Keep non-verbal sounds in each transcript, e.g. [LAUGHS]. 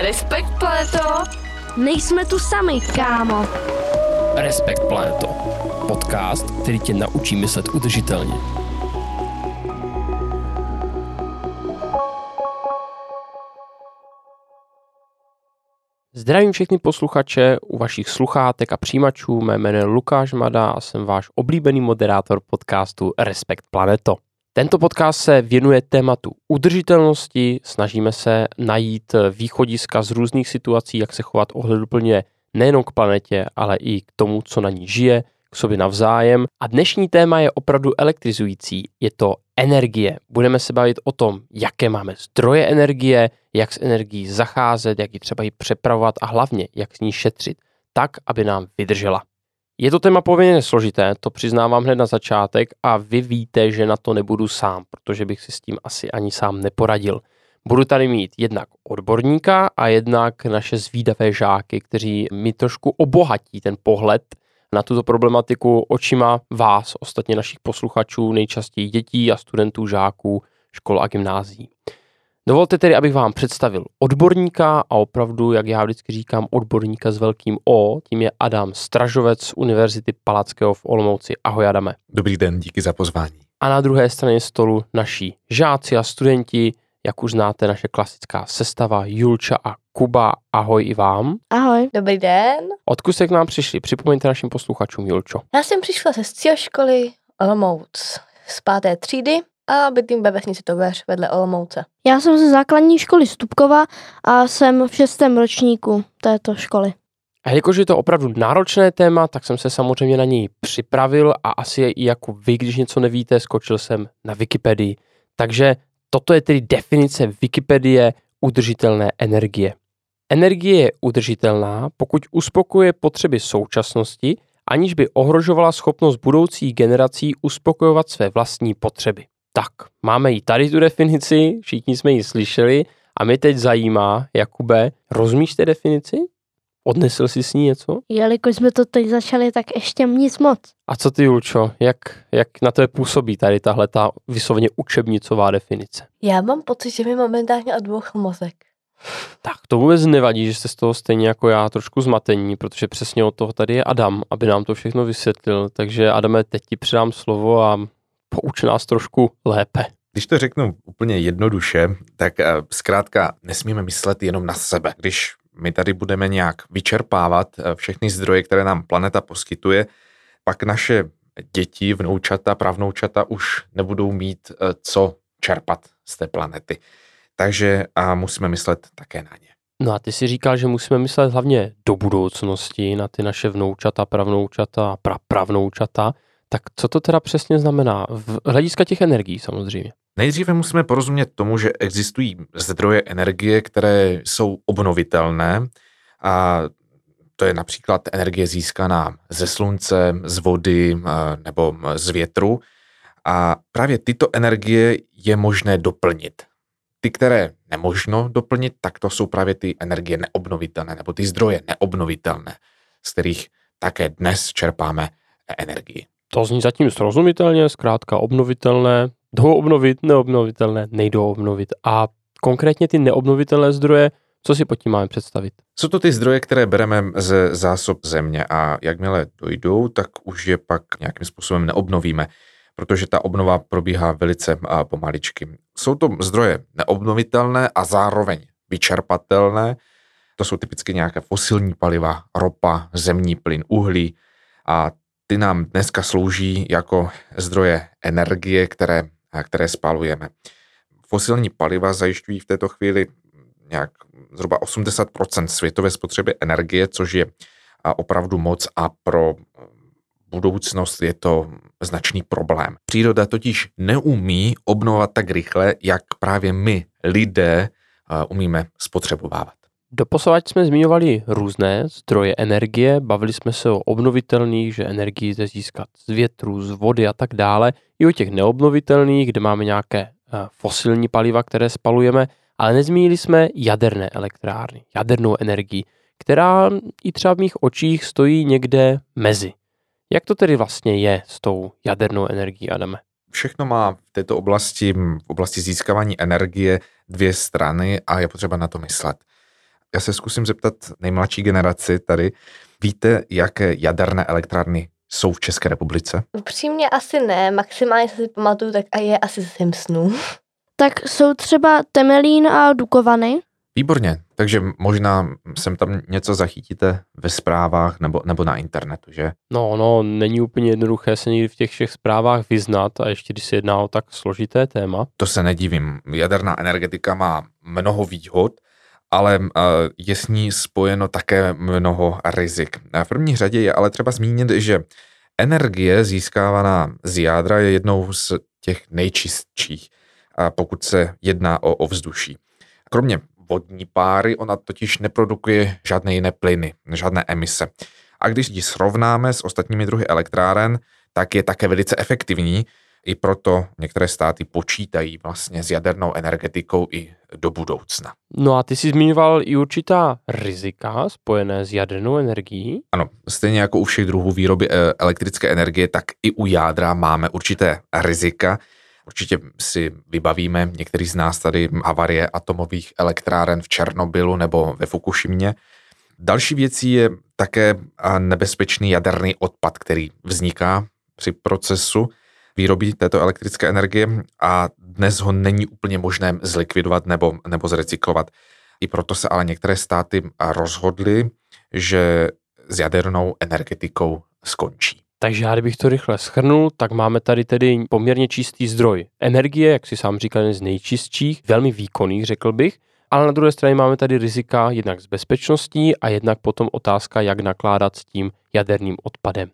Respekt, Planeto. Nejsme tu sami, kámo. Respekt Planeto. Podcast, který tě naučí myslet udržitelně. Zdravím všechny posluchače u vašich sluchátek a přijímačů. Mé jméno je Lukáš Mada a jsem váš oblíbený moderátor podcastu Respekt Planeto. Tento podcast se věnuje tématu udržitelnosti, snažíme se najít východiska z různých situací, jak se chovat ohleduplně nejenom k planetě, ale i k tomu, co na ní žije, k sobě navzájem. A dnešní téma je opravdu elektrizující. Je to energie. Budeme se bavit o tom, jaké máme zdroje energie, jak s energií zacházet, jak ji třeba ji přepravovat a hlavně, jak s ní šetřit, tak, aby nám vydržela. Je to téma poměrně složité, to přiznávám hned na začátek a vy víte, že na to nebudu sám, protože bych si s tím asi ani sám neporadil. Budu tady mít jednak odborníka a jednak naše zvídavé žáky, kteří mi trošku obohatí ten pohled na tuto problematiku očima vás, ostatně našich posluchačů, nejčastěji dětí a studentů žáků škol a gymnázií. Dovolte tedy, abych vám představil odborníka a opravdu, jak já vždycky říkám, odborníka s velkým O, tím je Adam Stražovec z Univerzity Palackého v Olomouci. Ahoj Adame. Dobrý den, díky za pozvání. A na druhé straně stolu naši žáci a studenti, jak už znáte, naše klasická sestava Julča a Kuba. Ahoj i vám. Ahoj. Dobrý den. Odkud jste k nám přišli? Připomeňte našim posluchačům, Julčo. Já jsem přišla ze školy Olomouc z páté třídy a bydlím ve vesnici Tobeř vedle Olomouce. Já jsem ze základní školy Stupkova a jsem v šestém ročníku této školy. A jelikož je to opravdu náročné téma, tak jsem se samozřejmě na něj připravil a asi i jako vy, když něco nevíte, skočil jsem na Wikipedii. Takže toto je tedy definice Wikipedie udržitelné energie. Energie je udržitelná, pokud uspokuje potřeby současnosti, aniž by ohrožovala schopnost budoucích generací uspokojovat své vlastní potřeby. Tak, máme i tady tu definici, všichni jsme ji slyšeli a mě teď zajímá, Jakube, rozumíš té definici? Odnesl jsi s ní něco? Jelikož jsme to teď začali, tak ještě nic moc. A co ty, Julčo, jak, jak na to působí tady tahle ta vyslovně učebnicová definice? Já mám pocit, že mi momentálně odbouchl mozek. Tak to vůbec nevadí, že jste z toho stejně jako já trošku zmatení, protože přesně od toho tady je Adam, aby nám to všechno vysvětlil. Takže Adame, teď ti předám slovo a pouč nás trošku lépe. Když to řeknu úplně jednoduše, tak eh, zkrátka nesmíme myslet jenom na sebe. Když my tady budeme nějak vyčerpávat eh, všechny zdroje, které nám planeta poskytuje, pak naše děti, vnoučata, pravnoučata už nebudou mít eh, co čerpat z té planety. Takže a musíme myslet také na ně. No a ty si říkal, že musíme myslet hlavně do budoucnosti, na ty naše vnoučata, pravnoučata, prapravnoučata. Tak co to teda přesně znamená? V hlediska těch energií samozřejmě. Nejdříve musíme porozumět tomu, že existují zdroje energie, které jsou obnovitelné a to je například energie získaná ze slunce, z vody nebo z větru. A právě tyto energie je možné doplnit. Ty, které nemožno doplnit, tak to jsou právě ty energie neobnovitelné nebo ty zdroje neobnovitelné, z kterých také dnes čerpáme energii. To zní zatím srozumitelně, zkrátka obnovitelné, jdou obnovit, neobnovitelné, nejdou obnovit. A konkrétně ty neobnovitelné zdroje, co si pod tím máme představit? Jsou to ty zdroje, které bereme ze zásob země a jakmile dojdou, tak už je pak nějakým způsobem neobnovíme, protože ta obnova probíhá velice pomaličky. Jsou to zdroje neobnovitelné a zároveň vyčerpatelné. To jsou typicky nějaké fosilní paliva, ropa, zemní plyn, uhlí a ty nám dneska slouží jako zdroje energie, které, které spalujeme. Fosilní paliva zajišťují v této chvíli nějak zhruba 80% světové spotřeby energie, což je opravdu moc a pro budoucnost je to značný problém. Příroda totiž neumí obnovovat tak rychle, jak právě my, lidé, umíme spotřebovávat. Doposovat jsme zmiňovali různé zdroje energie, bavili jsme se o obnovitelných, že energii jde získat z větru, z vody a tak dále, i o těch neobnovitelných, kde máme nějaké eh, fosilní paliva, které spalujeme, ale nezmínili jsme jaderné elektrárny, jadernou energii, která i třeba v mých očích stojí někde mezi. Jak to tedy vlastně je s tou jadernou energií, Adame? Všechno má v této oblasti, v oblasti získávání energie dvě strany a je potřeba na to myslet. Já se zkusím zeptat nejmladší generaci tady. Víte, jaké jaderné elektrárny jsou v České republice? Upřímně asi ne, maximálně se si pamatuju, tak a je asi z Simpsonů. Tak jsou třeba Temelín a Dukovany. Výborně, takže možná sem tam něco zachytíte ve zprávách nebo, nebo na internetu, že? No, no, není úplně jednoduché se někdy v těch všech zprávách vyznat a ještě když se jedná o tak složité téma. To se nedivím. Jaderná energetika má mnoho výhod, ale eh, je s ní spojeno také mnoho rizik. V první řadě je ale třeba zmínit, že energie získávaná z jádra je jednou z těch nejčistších, pokud se jedná o ovzduší. Kromě vodní páry, ona totiž neprodukuje žádné jiné plyny, žádné emise. A když ji srovnáme s ostatními druhy elektráren, tak je také velice efektivní, i proto některé státy počítají vlastně s jadernou energetikou i do budoucna. No a ty jsi zmiňoval i určitá rizika spojené s jadernou energií. Ano, stejně jako u všech druhů výroby eh, elektrické energie, tak i u jádra máme určité rizika. Určitě si vybavíme některý z nás tady avarie atomových elektráren v Černobylu nebo ve Fukushimě. Další věcí je také nebezpečný jaderný odpad, který vzniká při procesu výroby této elektrické energie a dnes ho není úplně možné zlikvidovat nebo, nebo zrecyklovat. I proto se ale některé státy rozhodly, že s jadernou energetikou skončí. Takže já kdybych to rychle schrnul, tak máme tady tedy poměrně čistý zdroj energie, jak si sám říkal, z nejčistších, velmi výkonných, řekl bych, ale na druhé straně máme tady rizika jednak z bezpečností a jednak potom otázka, jak nakládat s tím jaderným odpadem.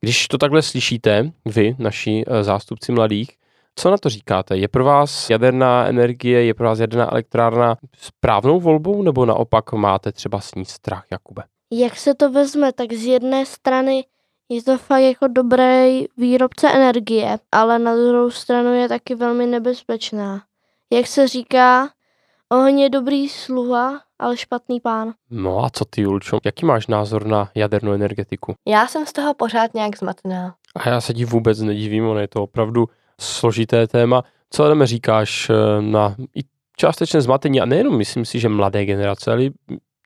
Když to takhle slyšíte, vy, naši eh, zástupci mladých, co na to říkáte? Je pro vás jaderná energie, je pro vás jaderná elektrárna správnou volbou, nebo naopak máte třeba s ní strach, Jakube? Jak se to vezme, tak z jedné strany je to fakt jako dobrý výrobce energie, ale na druhou stranu je taky velmi nebezpečná. Jak se říká, oheň je dobrý sluha, ale špatný pán. No a co ty, Julčo? Jaký máš názor na jadernou energetiku? Já jsem z toho pořád nějak zmatená. A já se ti vůbec nedivím, ono je to opravdu složité téma. Co ale říkáš eh, na i částečné zmatení, a nejenom myslím si, že mladé generace, ale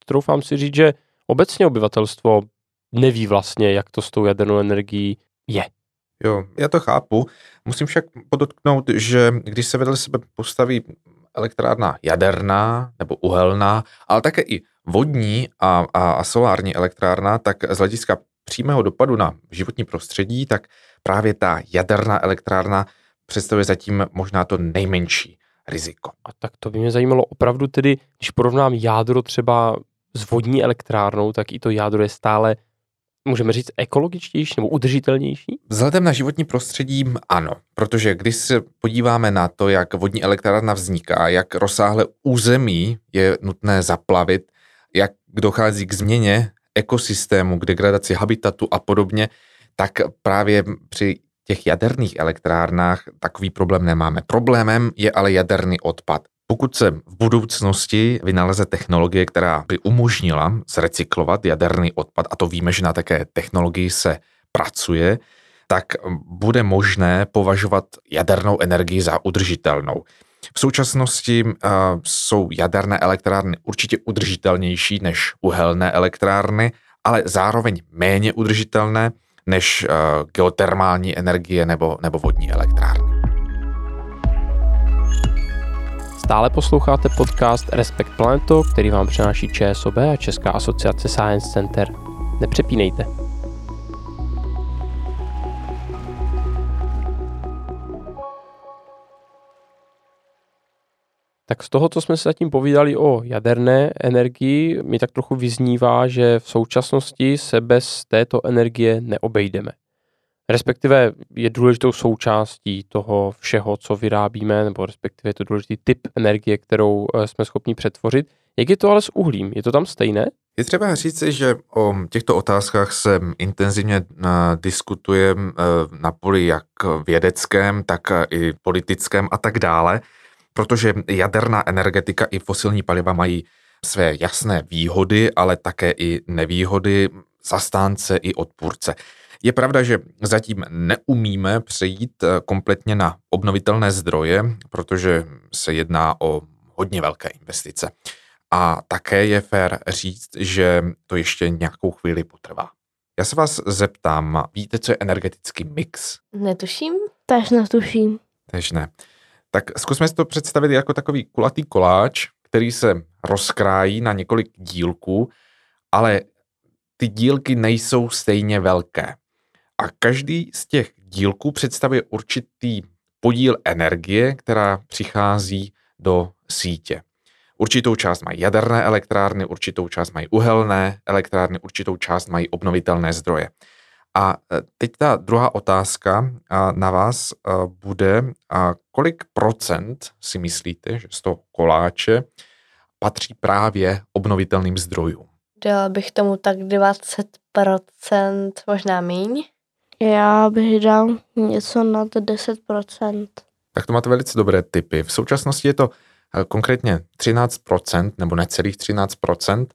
troufám si říct, že obecně obyvatelstvo neví vlastně, jak to s tou jadernou energií je. Jo, já to chápu. Musím však podotknout, že když se vedle sebe postaví elektrárna jaderná nebo uhelná, ale také i vodní a, a, a solární elektrárna, tak z hlediska přímého dopadu na životní prostředí, tak právě ta jaderná elektrárna představuje zatím možná to nejmenší riziko. A tak to by mě zajímalo opravdu tedy, když porovnám jádro třeba s vodní elektrárnou, tak i to jádro je stále můžeme říct, ekologičtější nebo udržitelnější? Vzhledem na životní prostředí ano, protože když se podíváme na to, jak vodní elektrárna vzniká, jak rozsáhle území je nutné zaplavit, jak dochází k změně ekosystému, k degradaci habitatu a podobně, tak právě při těch jaderných elektrárnách takový problém nemáme. Problémem je ale jaderný odpad. Pokud se v budoucnosti vynaleze technologie, která by umožnila zrecyklovat jaderný odpad, a to víme, že na také technologii se pracuje, tak bude možné považovat jadernou energii za udržitelnou. V současnosti uh, jsou jaderné elektrárny určitě udržitelnější než uhelné elektrárny, ale zároveň méně udržitelné než uh, geotermální energie nebo, nebo vodní elektrárny. Stále posloucháte podcast Respekt Planeto, který vám přináší ČSOB a Česká asociace Science Center. Nepřepínejte. Tak z toho, co jsme se zatím povídali o jaderné energii, mi tak trochu vyznívá, že v současnosti se bez této energie neobejdeme respektive je důležitou součástí toho všeho, co vyrábíme, nebo respektive je to důležitý typ energie, kterou eh, jsme schopni přetvořit. Jak je to ale s uhlím? Je to tam stejné? Je třeba říct, že o těchto otázkách se intenzivně eh, diskutuje eh, na poli jak vědeckém, tak i politickém a tak dále, protože jaderná energetika i fosilní paliva mají své jasné výhody, ale také i nevýhody, zastánce i odpůrce. Je pravda, že zatím neumíme přejít eh, kompletně na obnovitelné zdroje, protože se jedná o hodně velké investice. a také je fér říct, že to ještě nějakou chvíli potrvá. Já se vás zeptám, víte, co je energetický mix? Netuším. Tež netuším. Tež ne. Tak zkusme si to představit jako takový kulatý koláč, který se rozkrájí na několik dílků, ale ty dílky nejsou stejně velké. A každý z těch dílků představuje určitý podíl energie, která přichází do sítě. Určitou část mají jaderné elektrárny, určitou část mají uhelné elektrárny, určitou část mají obnovitelné zdroje. A e, teď ta druhá otázka na vás e, bude, kolik procent si myslíte, že z toho koláče patří právě obnovitelným zdrojům? Dala bych tomu tak 20%, možná míň. Já bych dal něco nad 10%. Tak to máte velice dobré typy. V současnosti je to eh, konkrétně 13% nebo necelých 13%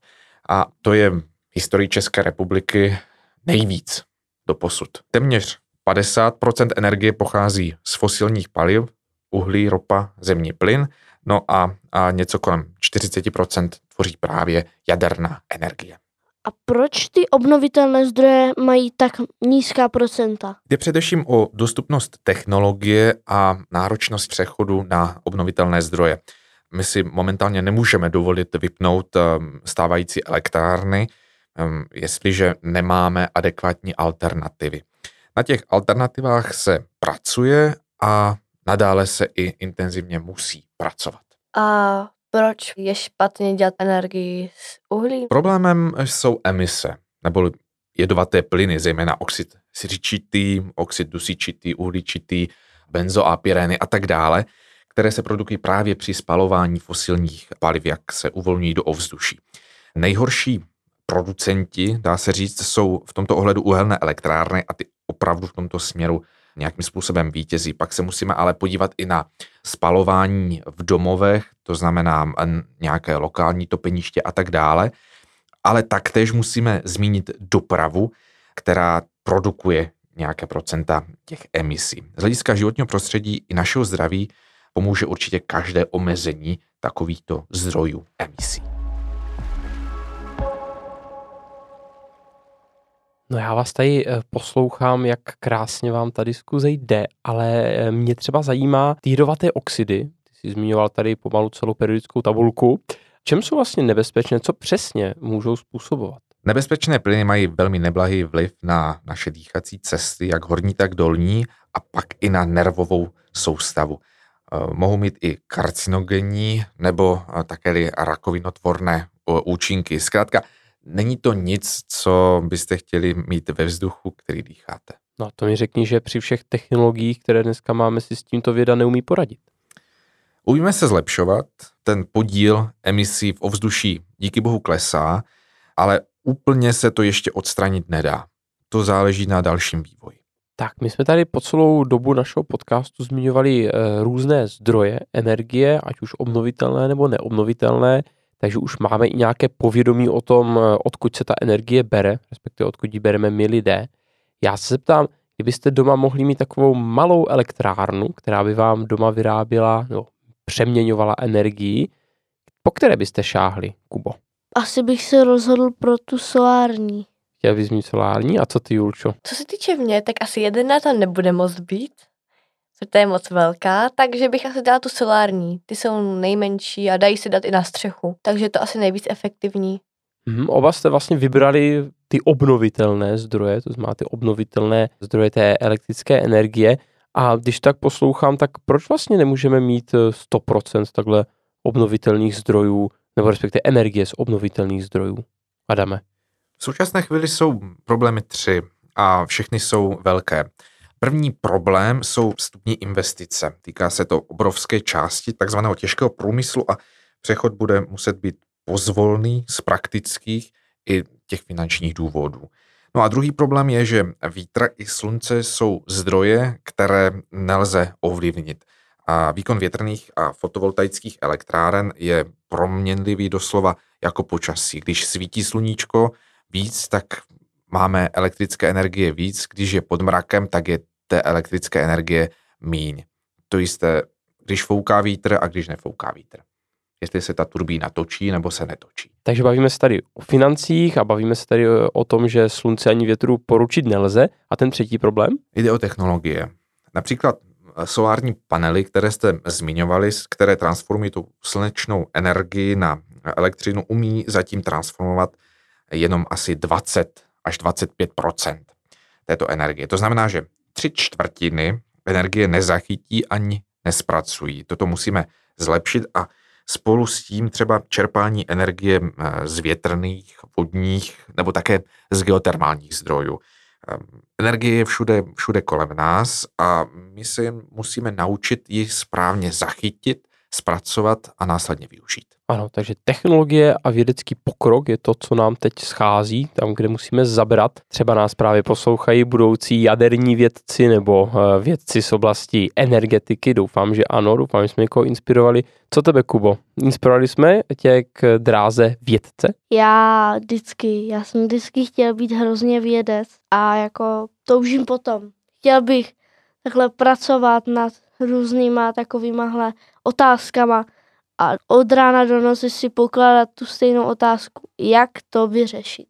a to je v historii České republiky nejvíc do posud. Téměř 50% energie pochází z fosilních paliv, uhlí, ropa, zemní plyn, no a, a něco kolem 40% tvoří právě jaderná energie. A proč ty obnovitelné zdroje mají tak nízká procenta? Jde především o dostupnost technologie a náročnost přechodu na obnovitelné zdroje. My si momentálně nemůžeme dovolit vypnout ehm, stávající elektrárny, ehm, jestliže nemáme adekvátní alternativy. Na těch alternativách se pracuje a nadále se i intenzivně musí pracovat. A proč je špatně dělat energii z uhlí? Problémem jsou emise, nebo jedovaté plyny, zejména oxid siřičitý, oxid dusičitý, uhličitý, benzoapyreny a tak dále, které se produkují právě při spalování fosilních paliv, jak se uvolňují do ovzduší. Nejhorší producenti, dá se říct, jsou v tomto ohledu uhelné elektrárny a ty opravdu v tomto směru nějakým způsobem vítězí. Pak se musíme ale podívat i na spalování v domovech, to znamená nějaké lokální topeniště a tak dále, ale taktéž musíme zmínit dopravu, která produkuje nějaké procenta těch emisí. Z hlediska životního prostředí i našeho zdraví pomůže určitě každé omezení takovýchto zdrojů emisí. No já vás tady eh, poslouchám, jak krásně vám ta diskuze jde, ale eh, mě třeba zajímá ty jedovaté oxidy, ty jsi zmiňoval tady pomalu celou periodickou tabulku, čem jsou vlastně nebezpečné, co přesně můžou způsobovat? Nebezpečné plyny mají velmi neblahý vliv na naše dýchací cesty, jak horní, tak dolní, a pak i na nervovou soustavu. Eh, mohou mít i karcinogenní nebo také rakovinotvorné účinky. Zkrátka, není to nic, co byste chtěli mít ve vzduchu, který dýcháte. No to mi řekni, že při všech technologiích, které dneska máme, si s tímto věda neumí poradit. Umíme se zlepšovat, ten podíl emisí v ovzduší díky bohu klesá, ale úplně se to ještě odstranit nedá. To záleží na dalším vývoji. Tak, my jsme tady po celou dobu našeho podcastu zmiňovali e, různé zdroje energie, ať už obnovitelné nebo neobnovitelné takže už máme i nějaké povědomí o tom, eh, odkud se ta energie bere, respektive odkud ji bereme my lidé. Já se zeptám, kdybyste doma mohli mít takovou malou elektrárnu, která by vám doma vyráběla nebo přeměňovala energii, po které byste šáhli, Kubo? Asi bych se rozhodl pro tu solární. Chtěl bys mít solární? A co ty, Julčo? Co se týče mě, tak asi jedna tam nebude moc být to je moc velká, takže bych asi dala tu solární. Ty jsou nejmenší a dají se dát i na střechu, takže to asi nejvíc efektivní. Mm, oba jste vlastně vybrali ty obnovitelné zdroje, to znamená ty obnovitelné zdroje té elektrické energie. A když tak poslouchám, tak proč vlastně nemůžeme mít 100% eh, takhle obnovitelných zdrojů, nebo respektive energie z obnovitelných zdrojů? Adame. V současné chvíli jsou problémy tři a všechny jsou velké. První problém jsou vstupní investice. Týká se to obrovské části takzvaného těžkého průmyslu a přechod bude muset být pozvolný z praktických i těch finančních důvodů. No a druhý problém je, že vítr i slunce jsou zdroje, které nelze ovlivnit. A výkon větrných a fotovoltaických elektráren je proměnlivý doslova jako počasí. Když svítí sluníčko víc, tak máme elektrické energie víc, když je pod mrakem, tak je té elektrické energie míň. To jisté, když fouká vítr a když nefouká vítr. jestli se ta turbína točí nebo se netočí. Takže bavíme se tady o financích a bavíme se tady o tom, že slunce ani větru poručit nelze. A ten třetí problém? Jde o technologie. Například solární panely, které jste zmiňovali, které transformují tu slunečnou energii na elektřinu, umí zatím transformovat jenom asi 20 až 25% této energie. To znamená, že tři čtvrtiny energie nezachytí ani nespracují. Toto musíme zlepšit a spolu s tím třeba čerpání energie eh, z větrných, vodních nebo také z geotermálních zdrojů. Ehm, energie je všude, všude kolem nás a my se musíme naučit ji správně zachytit, zpracovat a následně využít. Ano, takže technologie a vědecký pokrok je to, co nám teď schází, tam, kde musíme zabrat. Třeba nás právě poslouchají budoucí jaderní vědci nebo eh, vědci z oblasti energetiky. Doufám, že ano, doufám, že jsme někoho inspirovali. Co tebe, Kubo? Inspirovali jsme tě k dráze vědce? Já vždycky, já jsem vždycky chtěl být hrozně vědec a jako toužím potom. Chtěl bych takhle pracovat nad různýma takovýmahle otázkama a od rána do noci si pokládat tu stejnou otázku, jak to vyřešit.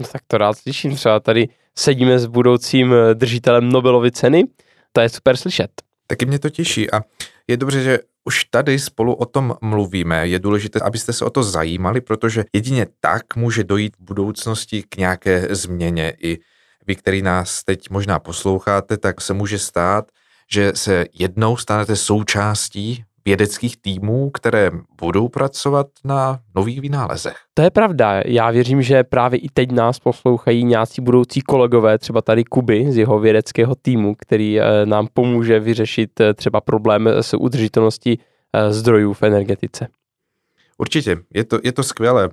No tak to rád slyším, třeba tady sedíme s budoucím eh, držitelem Nobelovy ceny, to je super slyšet. Taky mě to těší a je dobře, že už tady spolu o tom mluvíme. Je důležité, abyste se o to zajímali, protože jedině tak může dojít v budoucnosti k nějaké změně. I vy, který nás teď možná posloucháte, tak se může stát, že se jednou stanete součástí vědeckých týmů, které budou pracovat na nových vynálezech. To je pravda. Já věřím, že právě i teď nás poslouchají nějací budoucí kolegové, třeba tady Kuby z jeho vědeckého týmu, který eh, nám pomůže vyřešit eh, třeba problém s udržitelností eh, zdrojů v energetice. Určitě, je to, je to skvělé.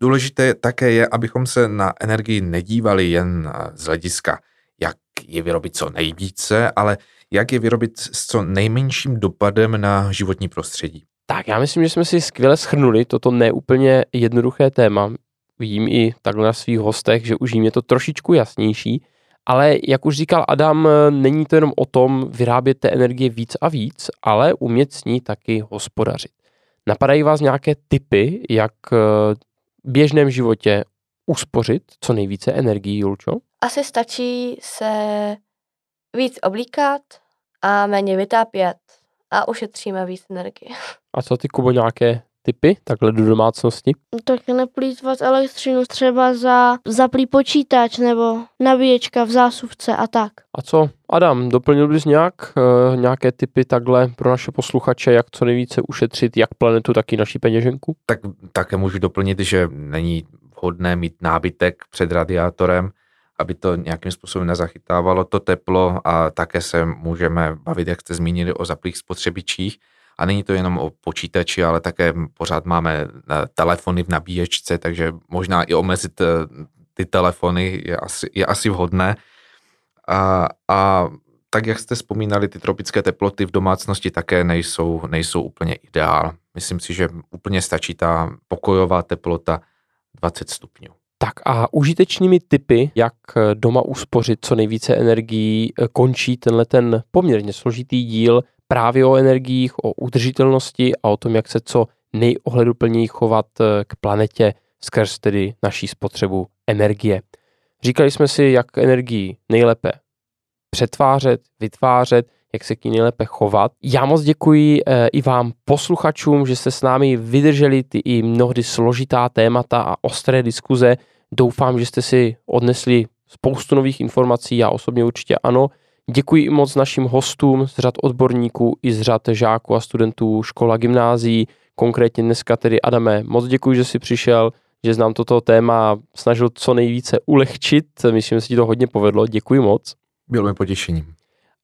Důležité také je, abychom se na energii nedívali jen z hlediska, jak je vyrobit co nejvíce, ale jak je vyrobit s co nejmenším dopadem na životní prostředí. Tak já myslím, že jsme si skvěle schrnuli toto neúplně jednoduché téma. Vidím i takhle na svých hostech, že už jim je to trošičku jasnější, ale jak už říkal Adam, není to jenom o tom vyrábět té energie víc a víc, ale umět s ní taky hospodařit. Napadají vás nějaké typy, jak v běžném životě uspořit co nejvíce energii, Julčo? Asi stačí se víc oblíkat a méně vytápět a ušetříme víc energie. [LAUGHS] A co ty, Kubo, nějaké typy takhle do domácnosti? Tak neplýtvat elektřinu třeba za zaplý počítač nebo nabíječka v zásuvce a tak. A co, Adam, doplnil bys nějak e, nějaké typy takhle pro naše posluchače, jak co nejvíce ušetřit jak planetu, tak i naší peněženku? Tak také můžu doplnit, že není vhodné mít nábytek před radiátorem, aby to nějakým způsobem nezachytávalo to teplo a také se můžeme bavit, jak jste zmínili, o zaplých spotřebičích. A není to jenom o počítači, ale také pořád máme eh, telefony v nabíječce, takže možná i omezit eh, ty telefony je asi, je asi vhodné. A, a tak, jak jste vzpomínali, ty tropické teploty v domácnosti také nejsou, nejsou úplně ideál. Myslím si, že úplně stačí ta pokojová teplota 20 stupňů. Tak a užitečnými typy, jak doma uspořit co nejvíce energií, končí tenhle ten poměrně složitý díl právě o energiích, o udržitelnosti a o tom, jak se co nejohleduplněji chovat k planetě skrz tedy naší spotřebu energie. Říkali jsme si, jak energii nejlépe přetvářet, vytvářet, jak se k ní nejlépe chovat. Já moc děkuji e, i vám posluchačům, že jste s námi vydrželi ty i mnohdy složitá témata a ostré diskuze. Doufám, že jste si odnesli spoustu nových informací, já osobně určitě ano. Děkuji i moc našim hostům z řad odborníků i z řad žáků a studentů škola gymnázií, konkrétně dneska tedy Adame, moc děkuji, že jsi přišel, že znám toto téma snažil co nejvíce ulehčit, myslím, že se ti to hodně povedlo, děkuji moc. Bylo mi potěšením.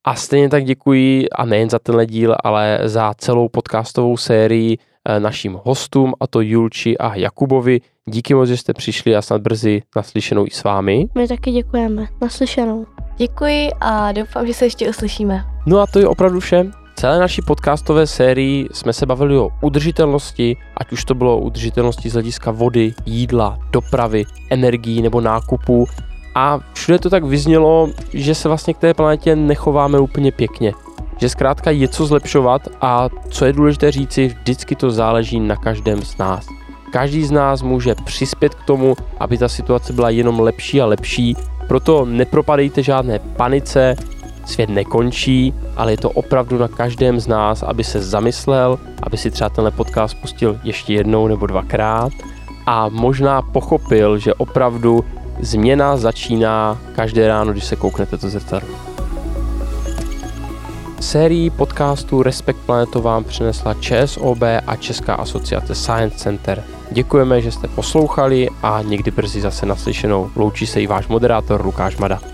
A stejně tak děkuji, a nejen za tenhle díl, ale za celou podcastovou sérii eh, našim hostům, a to Julči a Jakubovi. Díky moc, že jste přišli a snad brzy naslyšenou i s vámi. My taky děkujeme. Naslyšenou. Děkuji a doufám, že se ještě uslyšíme. No a to je opravdu vše. Celé naší podcastové sérii jsme se bavili o udržitelnosti, ať už to bylo o udržitelnosti z hlediska vody, jídla, dopravy, energií nebo nákupů a všude to tak vyznělo, že se vlastně k té planetě nechováme úplně pěkně. že zkrátka je co zlepšovat a co je důležité říci, vždycky to záleží na každém z nás. Každý z nás může přispět k tomu, aby ta situace byla jenom lepší a lepší, proto nepropadejte žádné panice, svět nekončí, ale je to opravdu na každém z nás, aby se zamyslel, aby si třeba tenhle podcast pustil ještě jednou nebo dvakrát a možná pochopil, že opravdu změna začíná každé ráno, když se kouknete do zrcadla. Sérii podcastů Respekt Planetu vám přinesla ČSOB a Česká asociace Science Center. Děkujeme, že jste poslouchali a někdy brzy zase naslyšenou. Loučí se i váš moderátor Lukáš Mada.